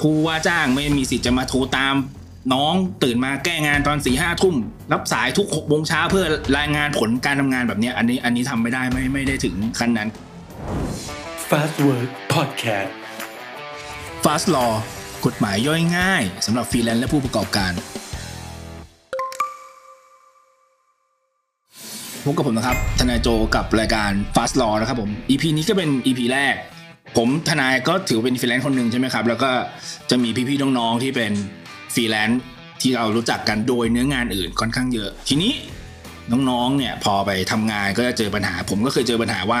ผู้ว่าจ้างไม่มีสิทธิ์จะมาโทรตาม น้องตื่นมาแก้งานตอนสี่ห้าทุ่ม รับสายทุกหกโมงเช้าเพื่อรายงานผลการทำงานแบบเนี้ยอันนี้อันนี้ทำไม่ได้ไม่ไม่ได้ถึงขั้นนั้น Fast Work Podcast Fast Law กฎหมายย่อยง่ายสำหรับฟรีแลนซ์และผู้ประกอบการพบกับผมนะครับ ทนายโจกับรายการ Fast Law นะครับผม EP นี้ก็เป็น EP แรก ผมทนายก็ถือเป็นฟรีแลนซ์คนหนึ่งใช่ไหมครับ แล้วก็จะมีพี่ๆน้องๆที่เป็นฟรีแลนซ์ที่เรารู้จักกันโดยเนื้องานอื่นค่อนข้างเยอะ ทีนี้น้องๆเนี่ยพอไปทำงานก็จะเจอปัญหา ผมก็เคยเจอปัญหาว่า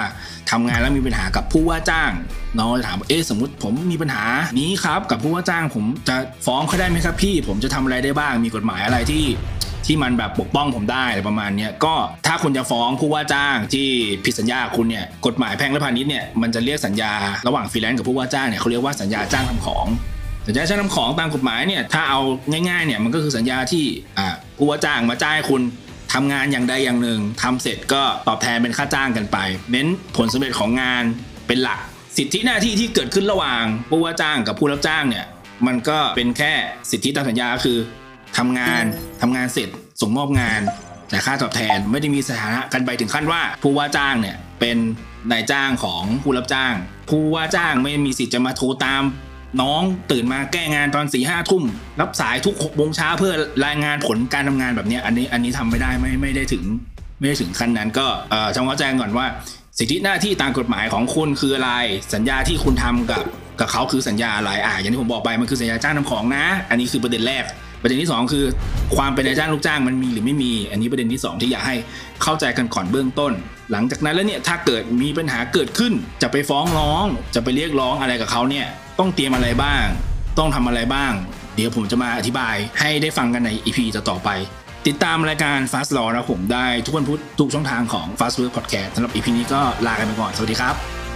ทำงานแล้วมีปัญหากับผู้ว่าจ้าง น้องจะถามเอ๊ะสมมติผมมีปัญหานี้ครับกับผู้ว่าจ้าง ผมจะฟ้องเขาได้ไหมครับพี่ ผมจะทำอะไรได้บ้างมีกฎหมายอะไรที่ ที่มันแบบปกป้องผมได้อะไรประมาณนี้ก็ถ้าคุณจะฟ้องผู้ว่าจ้างที่ผิดสัญญาคุณเนี่ยกฎหมายแพ่งและพาณิชย์เนี่ยมันจะเรียกสัญญาระหว่างฟรีแลนซ์กับผู้ว่าจ้างเนี่ยเขาเรียกว่าสัญญาจ้างทำของสัญญาจ้างทำของตามกฎหมายเนี่ยถ้าเอาง่ายๆเนี่ยมันก็คือสัญญาที่อ่าผู้ว่าจ้างมาจ้างคุณทำงานอย่างใดอย่างหนึ่งทำเสร็จก็ตอบแทนเป็นค่าจ้างกันไป เน้นผลสำเร็จของงานเป็นหลัก สิทธิหน้าที่ที่เกิดขึ้นระหว่างผู้ว่าจ้างกับผู้รับจ้างเนี่ยมันก็เป็นแค่สิทธิตามสัญญาคือทำงานทำงานเสร็จ ส่งมอบงานจ่ายค่าตอบแทนไม่ได้มีสถานะกันไปถึงขั้นว่า ผู้ว่าจ้างเนี่ยเป็นนายจ้างของผู้รับจ้าง ผู้ว่าจ้างไม่มีสิทธิ์จะมาโทรตาม น้องตื่นมาแก้งานตอนสี่ห้าทุ่ม รับสายทุกหกโมงเช้าเพื่อรายงานผลการทำงานแบบนี้อันนี้อันนี้ทำไม่ได้ไม่ไม่ได้ถึง ไม่ได้ถึงขั้นนั้นก็เอ่อทำเข้าใจก่อนว่า สิทธิหน้าที่ตามกฎหมายของคุณคืออะไรสัญญาที่คุณทำกับกับเขาคือสัญญาอะไรอะอย่างที่ผมบอกไปมันคือสัญญาจ้างทำของนะ อันนี้คือประเด็นแรก ประเด็นที่สองคือ ความเป็นนายจ้างลูกจ้างมันมีหรือไม่มี อันนี้ประเด็นที่สองที่อยากให้เข้าใจกันก่อนเบื้องต้น หลังจากนั้นแล้วเนี่ยถ้าเกิดมีปัญหาเกิดขึ้น จะไปฟ้องร้อง จะไปเรียกร้องอะไรกับเขาเนี่ยต้องเตรียมอะไรบ้าง ต้องทำอะไรบ้าง เดี๋ยวผมจะมาอธิบายให้ได้ฟังกันใน EP ต่อๆไป ติดตามรายการ Fast Law นะผมได้ทุกวันพุธทุกช่องทางของ Fast Work Podcast สำหรับ EP นี้ก็ลากันไปก่อนสวัสดีครับ